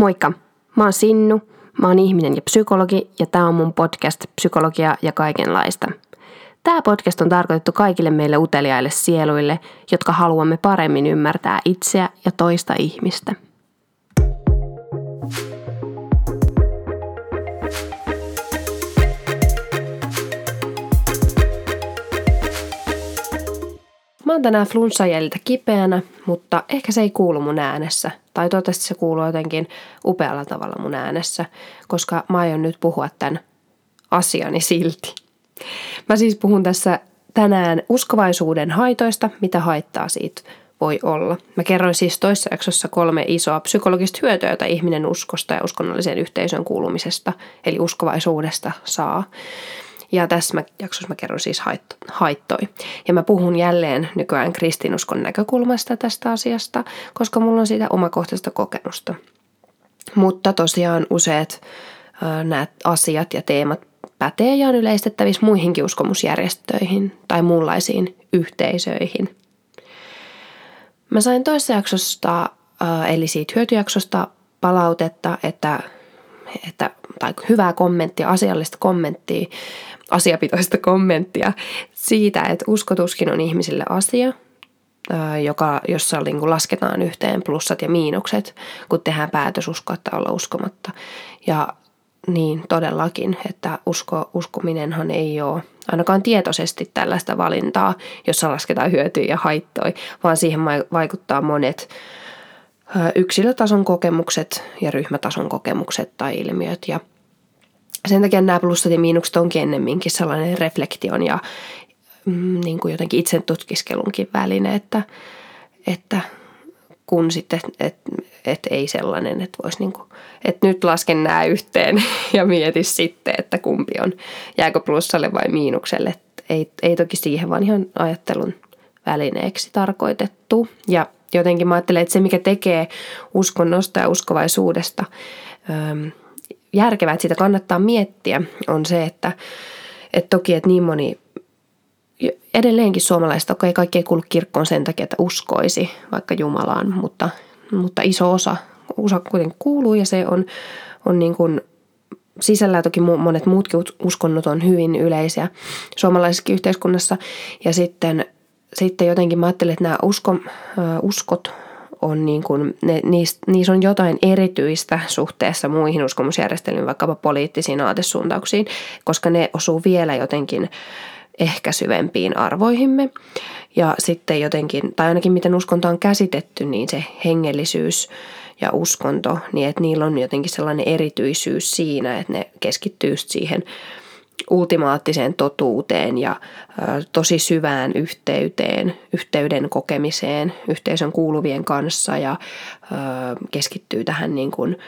Moikka! Mä oon Sinnu, mä oon ihminen ja psykologi ja tää on mun podcast Psykologia ja kaikenlaista. Tämä podcast on tarkoitettu kaikille meille uteliaille sieluille, jotka haluamme paremmin ymmärtää itseä ja toista ihmistä. Mä oon tänään flunssajäljiltä kipeänä, mutta ehkä se ei kuulu mun äänessä. Tai toivottavasti se kuuluu jotenkin upealla tavalla mun äänessä, koska mä aion nyt puhua tämän asiani silti. Mä siis puhun tässä tänään uskovaisuuden haitoista, mitä haittaa siitä voi olla. Mä kerroin siis toisessa jaksossa kolme isoa psykologista hyötyä, joita ihminen uskosta ja uskonnolliseen yhteisön kuulumisesta, eli uskovaisuudesta saa. Ja tässä mä, jaksossa mä kerron siis haitto, haittoi. Ja mä puhun jälleen nykyään kristinuskon näkökulmasta tästä asiasta, koska mulla on siitä omakohtaista kokemusta. Mutta tosiaan useat nämä asiat ja teemat pätee ja on yleistettävissä muihinkin uskomusjärjestöihin tai muunlaisiin yhteisöihin. Mä sain toisessa jaksosta, eli siitä hyötyjaksosta, palautetta, että, että tai hyvää kommenttia, asiallista kommenttia asiapitoista kommenttia siitä, että uskotuskin on ihmisille asia, joka, jossa niin kuin lasketaan yhteen plussat ja miinukset, kun tehdään päätös uskoa tai olla uskomatta. Ja niin todellakin, että usko, uskominenhan ei ole ainakaan tietoisesti tällaista valintaa, jossa lasketaan hyötyjä ja haittoja, vaan siihen vaikuttaa monet yksilötason kokemukset ja ryhmätason kokemukset tai ilmiöt. Ja sen takia nämä plussat ja miinukset onkin ennemminkin sellainen reflektion ja mm, niin kuin jotenkin itse tutkiskelunkin väline, että, että kun sitten, että et ei sellainen, että voisi niin kuin, että nyt lasken nämä yhteen ja mieti sitten, että kumpi on, jääkö plussalle vai miinukselle. Ei, ei toki siihen, vaan ihan ajattelun välineeksi tarkoitettu. Ja jotenkin mä ajattelen, että se mikä tekee uskonnosta ja uskovaisuudesta järkevää, että sitä kannattaa miettiä, on se, että, että toki, että niin moni edelleenkin suomalaiset, okei, kaikki ei kuulu kirkkoon sen takia, että uskoisi vaikka Jumalaan, mutta, mutta iso osa, osa kuitenkin kuuluu ja se on, on niin kuin sisällä toki monet muutkin uskonnot on hyvin yleisiä suomalaisessa yhteiskunnassa. Ja sitten, sitten jotenkin mä ajattelen, että nämä usko, uskot on niin kuin, ne, niissä, niissä on jotain erityistä suhteessa muihin uskomusjärjestelmiin, vaikkapa poliittisiin aatesuuntauksiin, koska ne osuu vielä jotenkin ehkä syvempiin arvoihimme. Ja sitten jotenkin, tai ainakin miten uskonto on käsitetty, niin se hengellisyys ja uskonto, niin että niillä on jotenkin sellainen erityisyys siinä, että ne keskittyy siihen ultimaattiseen totuuteen ja tosi syvään yhteyteen, yhteyden kokemiseen yhteisön kuuluvien kanssa ja keskittyy tähän niin kuin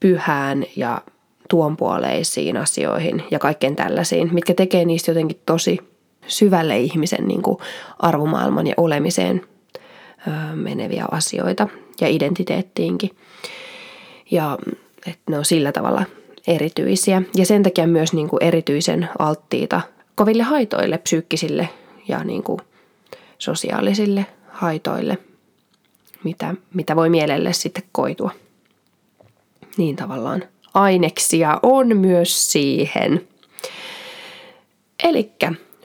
pyhään ja tuonpuoleisiin asioihin ja kaikkeen tällaisiin, mitkä tekee niistä jotenkin tosi syvälle ihmisen niin kuin arvomaailman ja olemiseen meneviä asioita ja identiteettiinkin. Ja että ne on sillä tavalla erityisiä ja sen takia myös niin kuin erityisen alttiita koville haitoille, psyykkisille ja niin kuin sosiaalisille haitoille, mitä, mitä voi mielelle sitten koitua. Niin tavallaan aineksia on myös siihen. Eli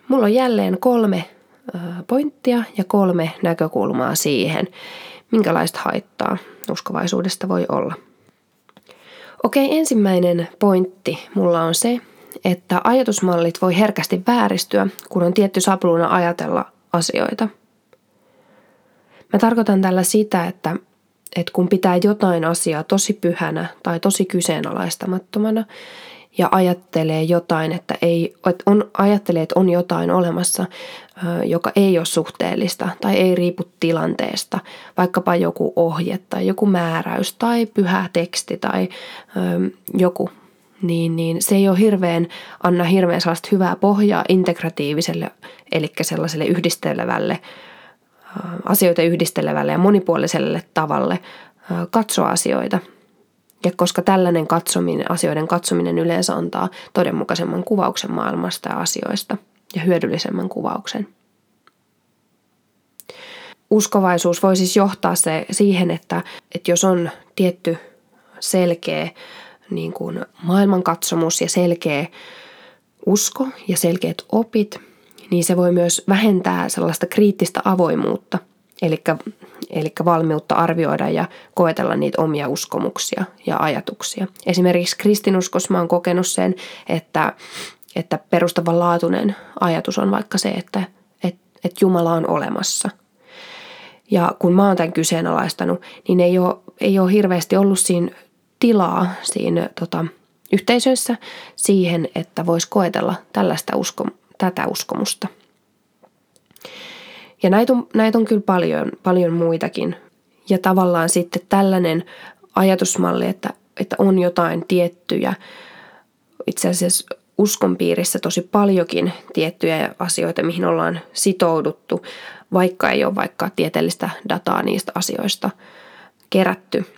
mulla on jälleen kolme pointtia ja kolme näkökulmaa siihen, minkälaista haittaa uskovaisuudesta voi olla. Okei, ensimmäinen pointti mulla on se, että ajatusmallit voi herkästi vääristyä, kun on tietty sapluuna ajatella asioita. Mä tarkoitan tällä sitä, että, että kun pitää jotain asiaa tosi pyhänä tai tosi kyseenalaistamattomana ja ajattelee jotain, että ei, että on, ajattelee, että on jotain olemassa, joka ei ole suhteellista tai ei riipu tilanteesta, vaikkapa joku ohje tai joku määräys tai pyhä teksti tai joku, niin, niin se ei ole hirveän, anna hirveän sellaista hyvää pohjaa integratiiviselle, eli sellaiselle yhdistelevälle, asioita yhdistelevälle ja monipuoliselle tavalle katsoa asioita. Ja koska tällainen katsominen, asioiden katsominen yleensä antaa todenmukaisemman kuvauksen maailmasta ja asioista – ja hyödyllisemmän kuvauksen. Uskovaisuus voi siis johtaa se siihen, että, että jos on tietty selkeä niin kuin maailmankatsomus ja selkeä usko ja selkeät opit, niin se voi myös vähentää sellaista kriittistä avoimuutta, eli, eli valmiutta arvioida ja koetella niitä omia uskomuksia ja ajatuksia. Esimerkiksi kristinuskossa mä oon kokenut sen, että, että perustavanlaatuinen ajatus on vaikka se, että, että, että Jumala on olemassa. Ja kun mä oon tämän kyseenalaistanut, niin ei ole, ei ole hirveästi ollut siinä tilaa siinä tota, yhteisössä siihen, että voisi koetella tällaista usko, tätä uskomusta. Ja näitä on, näitä on kyllä paljon, paljon muitakin. Ja tavallaan sitten tällainen ajatusmalli, että, että on jotain tiettyjä, itse asiassa uskon piirissä tosi paljonkin tiettyjä asioita, mihin ollaan sitouduttu, vaikka ei ole vaikka tieteellistä dataa niistä asioista kerätty –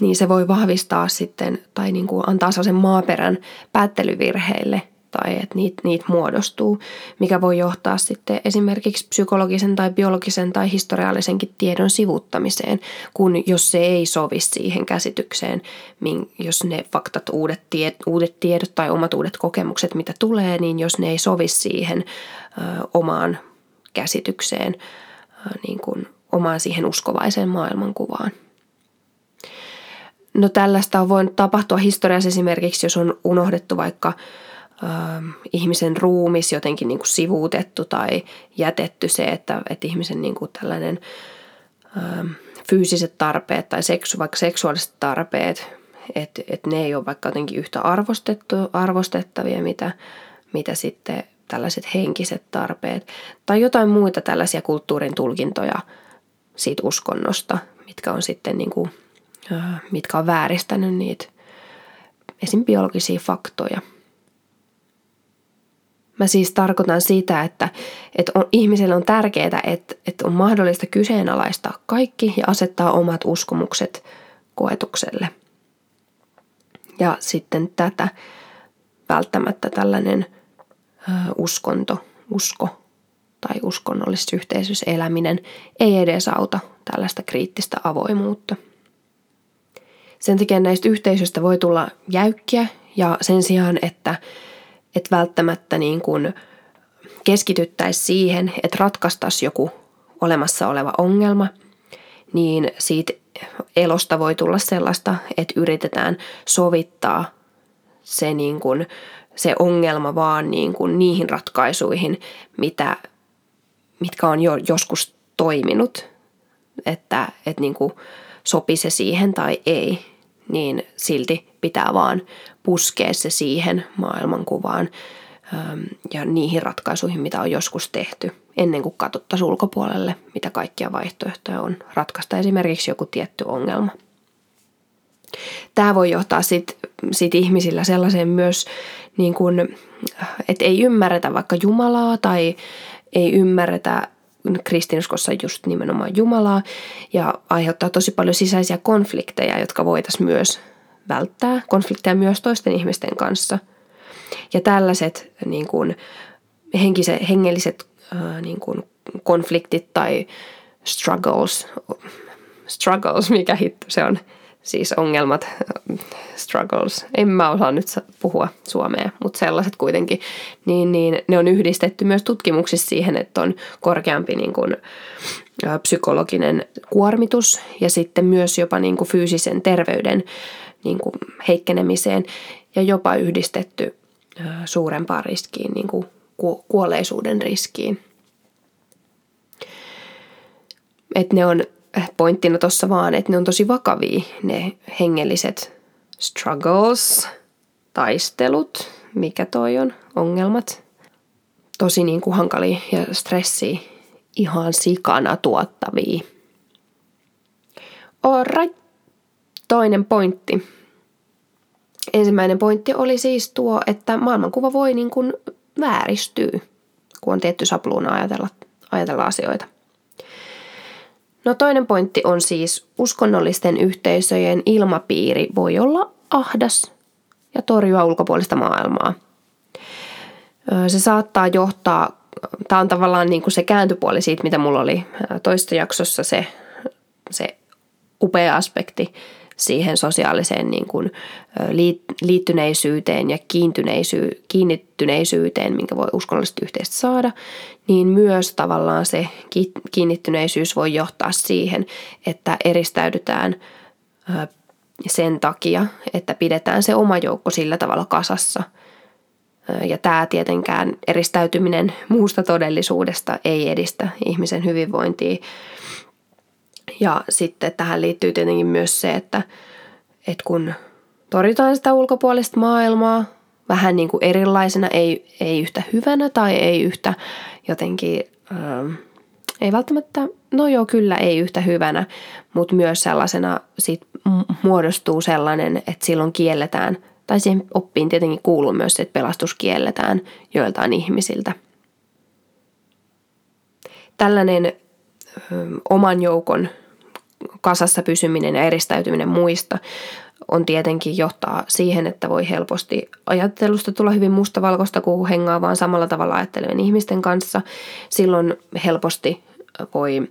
niin se voi vahvistaa sitten tai niin kuin antaa sellaisen maaperän päättelyvirheille tai että niitä, niitä muodostuu, mikä voi johtaa sitten esimerkiksi psykologisen tai biologisen tai historiallisenkin tiedon sivuttamiseen, kun jos se ei sovi siihen käsitykseen, jos ne faktat, uudet, tiet, uudet tiedot tai omat uudet kokemukset, mitä tulee, niin jos ne ei sovi siihen ö, omaan käsitykseen, ö, niin kuin omaan siihen uskovaiseen maailmankuvaan. No tällaista on voinut tapahtua historiassa esimerkiksi, jos on unohdettu vaikka ihmisen ruumis jotenkin niin kuin sivuutettu tai jätetty se, että, että ihmisen niin kuin tällainen ö, fyysiset tarpeet tai seksu, vaikka seksuaaliset tarpeet, että, että ne ei ole vaikka jotenkin yhtä arvostettu, arvostettavia, mitä, mitä sitten tällaiset henkiset tarpeet. Tai jotain muita tällaisia kulttuurin tulkintoja siitä uskonnosta, mitkä on sitten niin kuin mitkä on vääristänyt niitä esim. biologisia faktoja. Mä siis tarkoitan sitä, että, että on, ihmiselle on tärkeää, että, että on mahdollista kyseenalaistaa kaikki ja asettaa omat uskomukset koetukselle. Ja sitten tätä välttämättä tällainen ö, uskonto, usko tai uskonnollisessa yhteisössä eläminen ei edesauta tällaista kriittistä avoimuutta – sen takia näistä yhteisöistä voi tulla jäykkiä ja sen sijaan, että, että välttämättä niin kuin keskityttäisiin siihen, että ratkaistaisiin joku olemassa oleva ongelma, niin siitä elosta voi tulla sellaista, että yritetään sovittaa se, niin kuin, se ongelma vaan niin kuin niihin ratkaisuihin, mitä, mitkä on jo joskus toiminut, että, että niin kuin sopi se siihen tai ei niin silti pitää vaan puskea se siihen maailmankuvaan ähm, ja niihin ratkaisuihin, mitä on joskus tehty, ennen kuin katsottaisiin ulkopuolelle, mitä kaikkia vaihtoehtoja on ratkaista esimerkiksi joku tietty ongelma. Tämä voi johtaa sitten sit ihmisillä sellaiseen myös, niin kun, että ei ymmärretä vaikka Jumalaa tai ei ymmärretä kristinuskossa just nimenomaan Jumalaa ja aiheuttaa tosi paljon sisäisiä konflikteja, jotka voitaisiin myös välttää, konflikteja myös toisten ihmisten kanssa. Ja tällaiset niin kuin, henkiset, hengelliset äh, niin kuin, konfliktit tai struggles, struggles, mikä hitto se on, siis ongelmat, struggles, en mä osaa nyt puhua suomea, mutta sellaiset kuitenkin, niin, niin ne on yhdistetty myös tutkimuksissa siihen, että on korkeampi niin kuin, psykologinen kuormitus ja sitten myös jopa niin kuin fyysisen terveyden niin kuin heikkenemiseen ja jopa yhdistetty suurempaan riskiin, niin kuin kuolleisuuden riskiin. Että ne on pointtina tuossa vaan, että ne on tosi vakavia ne hengelliset struggles, taistelut, mikä toi on, ongelmat. Tosi niin kuin hankalia ja stressi ihan sikana tuottavia. Alright, toinen pointti. Ensimmäinen pointti oli siis tuo, että maailmankuva voi niin kuin vääristyä, kun on tietty sapluuna ajatella, ajatella asioita – No toinen pointti on siis uskonnollisten yhteisöjen ilmapiiri voi olla ahdas ja torjua ulkopuolista maailmaa. Se saattaa johtaa, tämä on tavallaan niin kuin se kääntöpuoli siitä, mitä mulla oli toista jaksossa se, se upea aspekti siihen sosiaaliseen niin kuin, liittyneisyyteen ja kiinnittyneisyyteen, minkä voi uskonnollisesti yhteistä saada, niin myös tavallaan se kiinnittyneisyys voi johtaa siihen, että eristäydytään sen takia, että pidetään se oma joukko sillä tavalla kasassa. Ja tämä tietenkään eristäytyminen muusta todellisuudesta ei edistä ihmisen hyvinvointia. Ja sitten tähän liittyy tietenkin myös se, että, että kun torjutaan sitä ulkopuolista maailmaa vähän niin kuin erilaisena, ei, ei yhtä hyvänä tai ei yhtä jotenkin, ähm, ei välttämättä, no joo kyllä ei yhtä hyvänä, mutta myös sellaisena sit muodostuu sellainen, että silloin kielletään, tai siihen oppiin tietenkin kuuluu myös se, että pelastus kielletään joiltain ihmisiltä. Tällainen oman joukon kasassa pysyminen ja eristäytyminen muista on tietenkin johtaa siihen, että voi helposti ajattelusta tulla hyvin mustavalkoista, kun hengaa vaan samalla tavalla ajattelevien ihmisten kanssa. Silloin helposti voi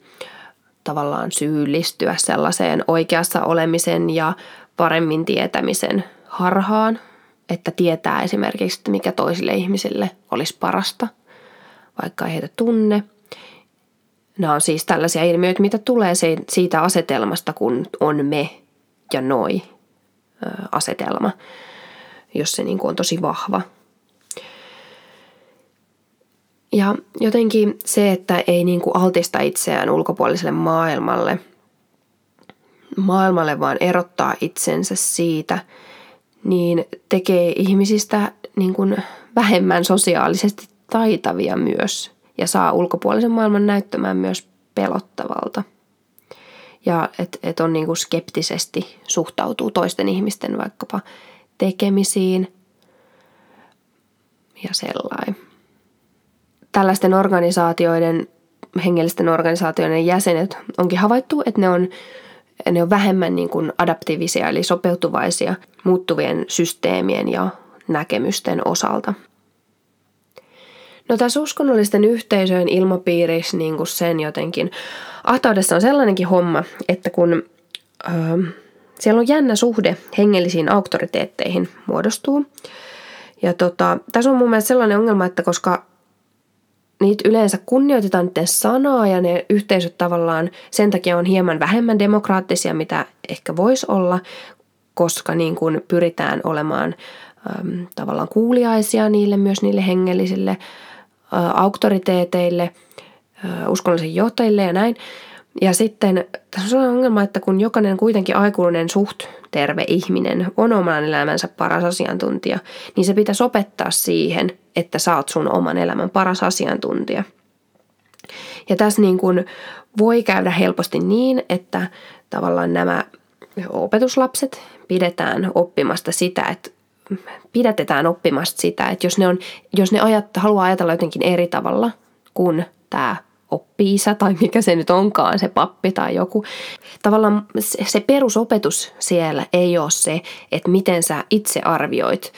tavallaan syyllistyä sellaiseen oikeassa olemisen ja paremmin tietämisen harhaan, että tietää esimerkiksi, että mikä toisille ihmisille olisi parasta, vaikka ei heitä tunne. Nämä on siis tällaisia ilmiöitä, mitä tulee siitä asetelmasta, kun on me ja noi asetelma, jos se niin kuin on tosi vahva. Ja jotenkin se, että ei niin kuin altista itseään ulkopuoliselle maailmalle, maailmalle vaan erottaa itsensä siitä, niin tekee ihmisistä niin kuin vähemmän sosiaalisesti taitavia myös ja saa ulkopuolisen maailman näyttämään myös pelottavalta – ja että et on niinku skeptisesti suhtautuu toisten ihmisten vaikkapa tekemisiin ja sellainen. Tällaisten organisaatioiden, hengellisten organisaatioiden jäsenet onkin havaittu, että ne on, ne on vähemmän niin kuin adaptiivisia eli sopeutuvaisia muuttuvien systeemien ja näkemysten osalta. No tässä uskonnollisten yhteisöjen ilmapiirissä niin kuin sen jotenkin ahtaudessa on sellainenkin homma, että kun ö, siellä on jännä suhde hengellisiin auktoriteetteihin muodostuu. Ja tota, tässä on mun mielestä sellainen ongelma, että koska niitä yleensä kunnioitetaan niiden sanaa ja ne yhteisöt tavallaan sen takia on hieman vähemmän demokraattisia, mitä ehkä voisi olla, koska niin kuin pyritään olemaan äm, tavallaan kuuliaisia niille, myös niille hengellisille auktoriteeteille – uskonnollisille johtajille ja näin. Ja sitten tässä on sellainen ongelma, että kun jokainen kuitenkin aikuinen suht terve ihminen on oman elämänsä paras asiantuntija, niin se pitää opettaa siihen, että sä oot sun oman elämän paras asiantuntija. Ja tässä niin kuin voi käydä helposti niin, että tavallaan nämä opetuslapset pidetään oppimasta sitä, että pidätetään oppimasta sitä, että jos ne, on, jos ne ajat, haluaa ajatella jotenkin eri tavalla kuin tämä oppiisa tai mikä se nyt onkaan, se pappi tai joku. Tavallaan se perusopetus siellä ei ole se, että miten sä itse arvioit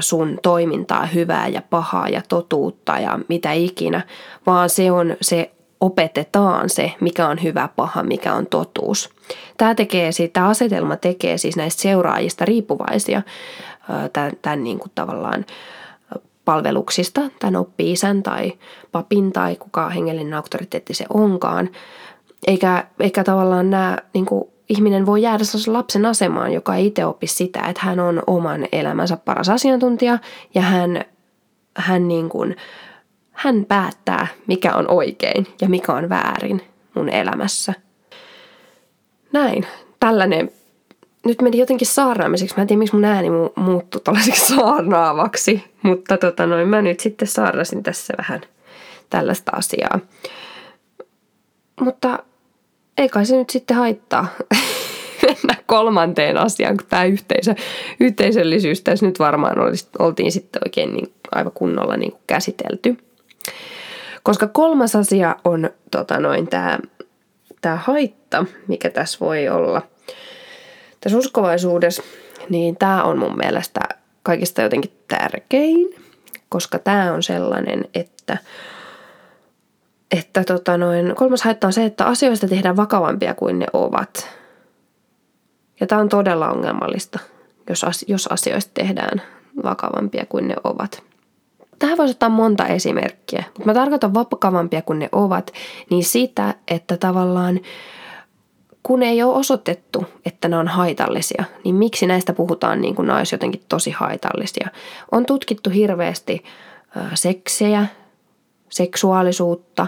sun toimintaa, hyvää ja pahaa ja totuutta ja mitä ikinä, vaan se on se opetetaan se, mikä on hyvä, paha, mikä on totuus. Tämä tekee, tämä asetelma tekee siis näistä seuraajista riippuvaisia tämän, tämän niin kuin tavallaan palveluksista, tämän oppi-isän tai papin tai kuka hengellinen auktoriteetti se onkaan. Eikä, eikä tavallaan nämä, niin kuin, ihminen voi jäädä sellaisen lapsen asemaan, joka ei itse oppi sitä, että hän on oman elämänsä paras asiantuntija ja hän, hän, niin kuin, hän päättää, mikä on oikein ja mikä on väärin mun elämässä. Näin. Tällainen nyt meni jotenkin saarnaamiseksi. Mä en tiedä, miksi mun ääni mu- muuttui tällaiseksi saarnaavaksi, mutta tota noin, mä nyt sitten saarnasin tässä vähän tällaista asiaa. Mutta ei kai se nyt sitten haittaa mennä kolmanteen asiaan, kun tämä yhteisö, yhteisöllisyys tässä nyt varmaan olisi, oltiin sitten oikein niin, aivan kunnolla niin kuin käsitelty. Koska kolmas asia on tota noin, tämä, tämä haitta, mikä tässä voi olla – tässä uskovaisuudessa, niin tämä on mun mielestä kaikista jotenkin tärkein, koska tämä on sellainen, että että tota noin, kolmas haitta on se, että asioista tehdään vakavampia kuin ne ovat. Ja tämä on todella ongelmallista, jos, jos asioista tehdään vakavampia kuin ne ovat. Tähän voisi ottaa monta esimerkkiä, mutta mä tarkoitan vakavampia kuin ne ovat, niin sitä, että tavallaan kun ei ole osoitettu, että ne on haitallisia, niin miksi näistä puhutaan niin kuin nämä olisi jotenkin tosi haitallisia? On tutkittu hirveästi seksejä, seksuaalisuutta,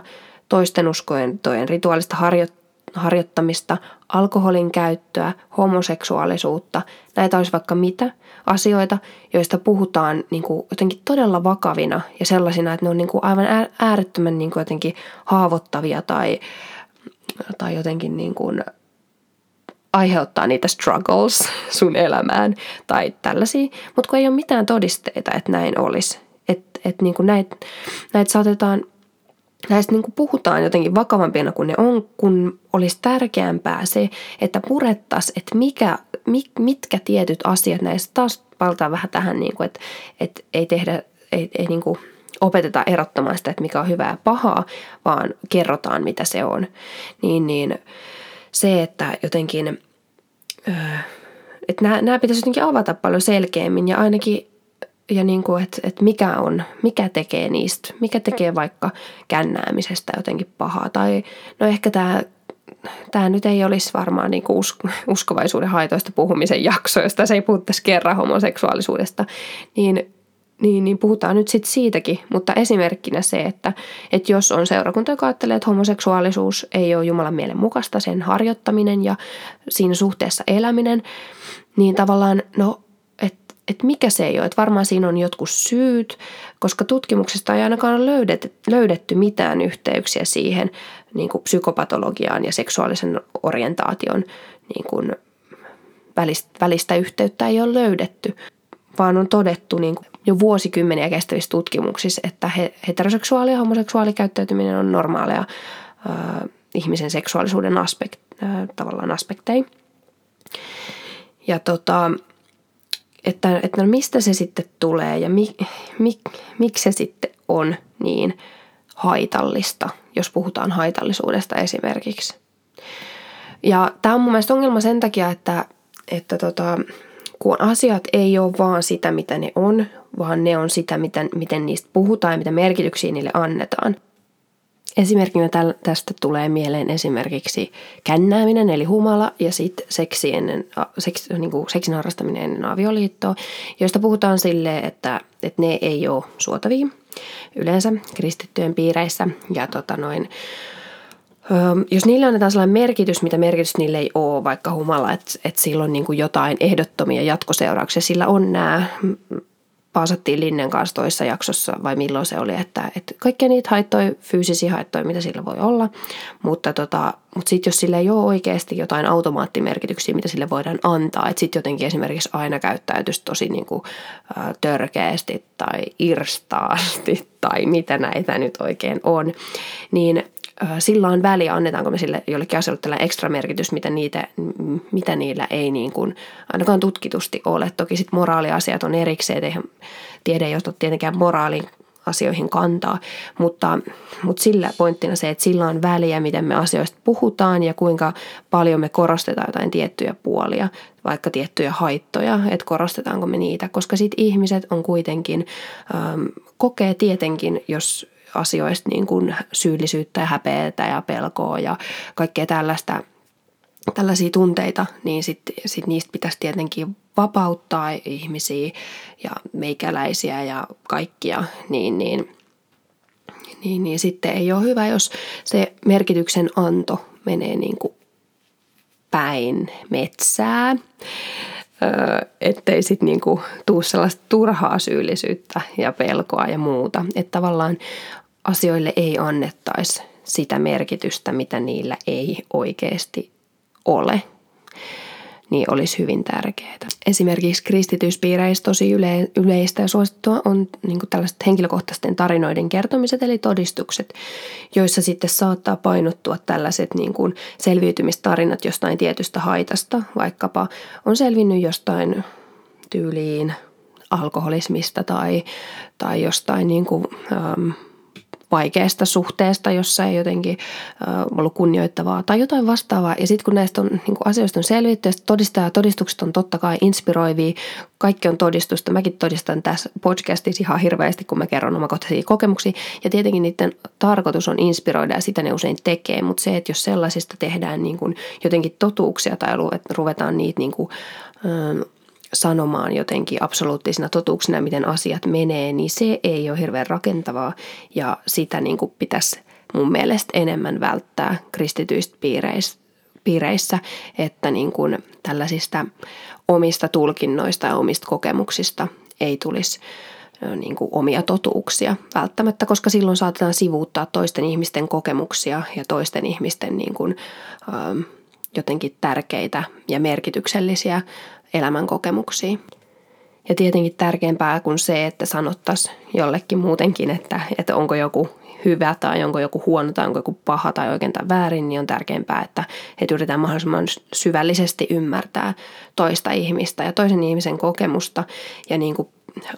toisten uskojen rituaalista harjo- harjoittamista, alkoholin käyttöä, homoseksuaalisuutta. Näitä olisi vaikka mitä asioita, joista puhutaan niin kuin jotenkin todella vakavina ja sellaisina, että ne on niin kuin aivan äärettömän niin kuin jotenkin haavoittavia tai, tai jotenkin niin kuin aiheuttaa niitä struggles sun elämään tai tällaisia, mutta kun ei ole mitään todisteita, että näin olisi. Että et niin näitä näit saatetaan, näistä niin puhutaan jotenkin vakavampina kuin ne on, kun olisi tärkeämpää se, että purettaisiin, että mikä, mitkä tietyt asiat näistä taas palataan vähän tähän, niin kuin, että, että ei tehdä, ei, ei niin kuin opeteta erottamaan sitä, että mikä on hyvää ja pahaa, vaan kerrotaan, mitä se on. Niin, niin se, että jotenkin, että nämä, nämä pitäisi jotenkin avata paljon selkeämmin ja ainakin ja niin kuin, että, että mikä on, mikä tekee niistä, mikä tekee vaikka kännäämisestä jotenkin pahaa. Tai no ehkä tämä, tämä nyt ei olisi varmaan niin kuin uskovaisuuden haitoista puhumisen jakso, josta se ei puhuttaisi kerran homoseksuaalisuudesta. Niin niin, niin puhutaan nyt sitten siitäkin, mutta esimerkkinä se, että, että jos on seurakunta, joka ajattelee, että homoseksuaalisuus ei ole Jumalan mielen mukaista, sen harjoittaminen ja siinä suhteessa eläminen, niin tavallaan, no, että et mikä se ei ole, että varmaan siinä on jotkut syyt, koska tutkimuksesta ei ainakaan ole löydetty, löydetty mitään yhteyksiä siihen niin kuin psykopatologiaan ja seksuaalisen orientaation niin kuin välistä, välistä yhteyttä ei ole löydetty, vaan on todettu niin kuin jo vuosikymmeniä kestävissä tutkimuksissa, että heteroseksuaali- ja homoseksuaalikäyttäytyminen on normaalia äh, ihmisen seksuaalisuuden aspekt, äh, tavallaan aspekteja. Ja tota, että, että no mistä se sitten tulee ja mi, mi, miksi se sitten on niin haitallista, jos puhutaan haitallisuudesta esimerkiksi. Ja tämä on mun mielestä ongelma sen takia, että, että tota, kun asiat ei ole vaan sitä, mitä ne on, vaan ne on sitä, miten, miten niistä puhutaan ja mitä merkityksiä niille annetaan. Esimerkkinä tästä tulee mieleen esimerkiksi kännääminen eli humala ja sitten seksi seks, niin seksin harrastaminen ennen avioliittoa, joista puhutaan silleen, että, että ne ei ole suotavia yleensä kristittyjen piireissä ja tota noin, jos niille annetaan sellainen merkitys, mitä merkitys niille ei ole, vaikka humala, että, että sillä on niin jotain ehdottomia jatkoseurauksia, sillä on nämä paasattiin Linnen kanssa toisessa jaksossa, vai milloin se oli, että, että kaikkia niitä haittoja, fyysisiä haittoja, mitä sillä voi olla, mutta, tota, mutta sitten jos sillä ei ole oikeasti jotain automaattimerkityksiä, mitä sille voidaan antaa, että sitten jotenkin esimerkiksi aina käyttäytyisi tosi niin kuin, ä, törkeästi tai irstaasti tai mitä näitä nyt oikein on, niin sillä on väliä, annetaanko me sille jollekin asialle tällainen ekstra merkitys, mitä, niitä, mitä niillä ei niin kuin, ainakaan tutkitusti ole. Toki sitten moraaliasiat on erikseen, eihän tiede ei ota tietenkään moraalin asioihin kantaa, mutta, mutta sillä pointtina se, että sillä on väliä, miten me asioista puhutaan ja kuinka paljon me korostetaan jotain tiettyjä puolia, vaikka tiettyjä haittoja, että korostetaanko me niitä, koska sitten ihmiset on kuitenkin, kokee tietenkin, jos asioista niin kuin syyllisyyttä ja häpeätä ja pelkoa ja kaikkea tällaista, tällaisia tunteita, niin sitten sit niistä pitäisi tietenkin vapauttaa ihmisiä ja meikäläisiä ja kaikkia, niin, niin, niin, niin sitten ei ole hyvä, jos se merkityksen anto menee niin kuin päin metsää ettei sitten niinku tuu sellaista turhaa syyllisyyttä ja pelkoa ja muuta. Että tavallaan asioille ei annettaisi sitä merkitystä, mitä niillä ei oikeasti ole niin olisi hyvin tärkeää. Esimerkiksi kristityspiireissä tosi yle, yleistä ja suosittua on niin tällaiset henkilökohtaisten tarinoiden kertomiset eli todistukset, joissa sitten saattaa painottua tällaiset niin kuin selviytymistarinat jostain tietystä haitasta, vaikkapa on selvinnyt jostain tyyliin alkoholismista tai, tai jostain niin kuin, ähm, vaikeasta suhteesta, jossa ei jotenkin ollut kunnioittavaa tai jotain vastaavaa. Ja sitten kun näistä on, niin kuin asioista on selvitty ja todistaa todistukset on totta kai inspiroivia, kaikki on todistusta. Mäkin todistan tässä podcastissa ihan hirveästi, kun mä kerron omakohtaisia kokemuksia. Ja tietenkin niiden tarkoitus on inspiroida ja sitä ne usein tekee, mutta se, että jos sellaisista tehdään niin kuin jotenkin totuuksia tai ruvetaan niitä niin kuin, sanomaan jotenkin absoluuttisina totuuksina, miten asiat menee, niin se ei ole hirveän rakentavaa. Ja sitä niin kuin pitäisi mun mielestä enemmän välttää kristityistä piireissä, että niin kuin tällaisista omista tulkinnoista ja omista kokemuksista ei tulisi niin kuin omia totuuksia välttämättä, koska silloin saatetaan sivuuttaa toisten ihmisten kokemuksia ja toisten ihmisten niin kuin, jotenkin tärkeitä ja merkityksellisiä elämänkokemuksia. Ja tietenkin tärkeämpää kuin se, että sanottaisiin jollekin muutenkin, että, että onko joku hyvä tai onko joku huono tai onko joku paha tai oikein tai väärin, niin on tärkeämpää, että, että yritetään mahdollisimman syvällisesti ymmärtää toista ihmistä ja toisen ihmisen kokemusta ja niin kuin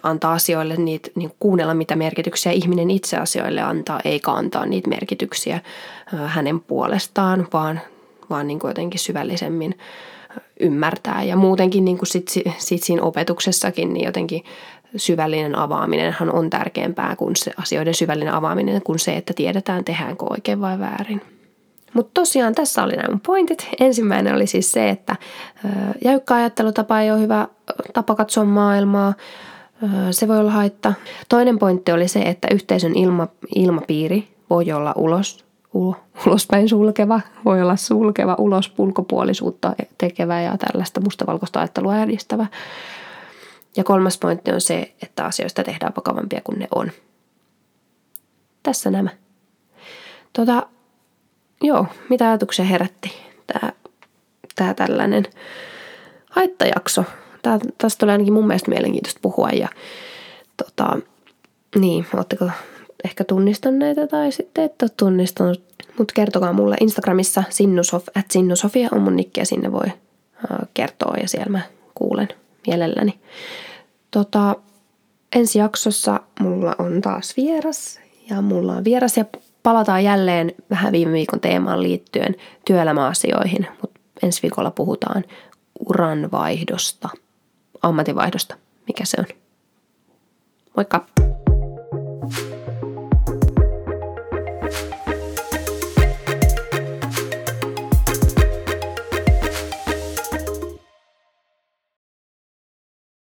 antaa asioille niitä, niin kuunnella mitä merkityksiä ihminen itse asioille antaa, eikä antaa niitä merkityksiä hänen puolestaan, vaan, vaan niin kuin jotenkin syvällisemmin ymmärtää. Ja muutenkin niin kuin sit, sit siinä opetuksessakin niin jotenkin syvällinen avaaminenhan on tärkeämpää kuin se asioiden syvällinen avaaminen kuin se, että tiedetään tehdäänkö oikein vai väärin. Mutta tosiaan tässä oli nämä pointit. Ensimmäinen oli siis se, että jäykkä ajattelutapa ei ole hyvä tapa katsoa maailmaa. Se voi olla haitta. Toinen pointti oli se, että yhteisön ilma, ilmapiiri voi olla ulos ulospäin sulkeva, voi olla sulkeva, ulos ulkopuolisuutta tekevä ja tällaista mustavalkoista ajattelua edistävä. Ja kolmas pointti on se, että asioista tehdään vakavampia kuin ne on. Tässä nämä. Tota, joo, mitä ajatuksia herätti tämä, tämä tällainen haittajakso. Tämä, tästä tulee ainakin mun mielestä mielenkiintoista puhua ja tota, niin, ootteko ehkä tunnistan näitä tai sitten et ole tunnistanut. Mutta kertokaa mulle Instagramissa sinnusof, at sinnusofia on mun nikki ja sinne voi kertoa ja siellä mä kuulen mielelläni. Tota, ensi jaksossa mulla on taas vieras ja mulla on vieras ja palataan jälleen vähän viime viikon teemaan liittyen työelämäasioihin, mutta ensi viikolla puhutaan uranvaihdosta, ammatinvaihdosta, mikä se on. Moikka!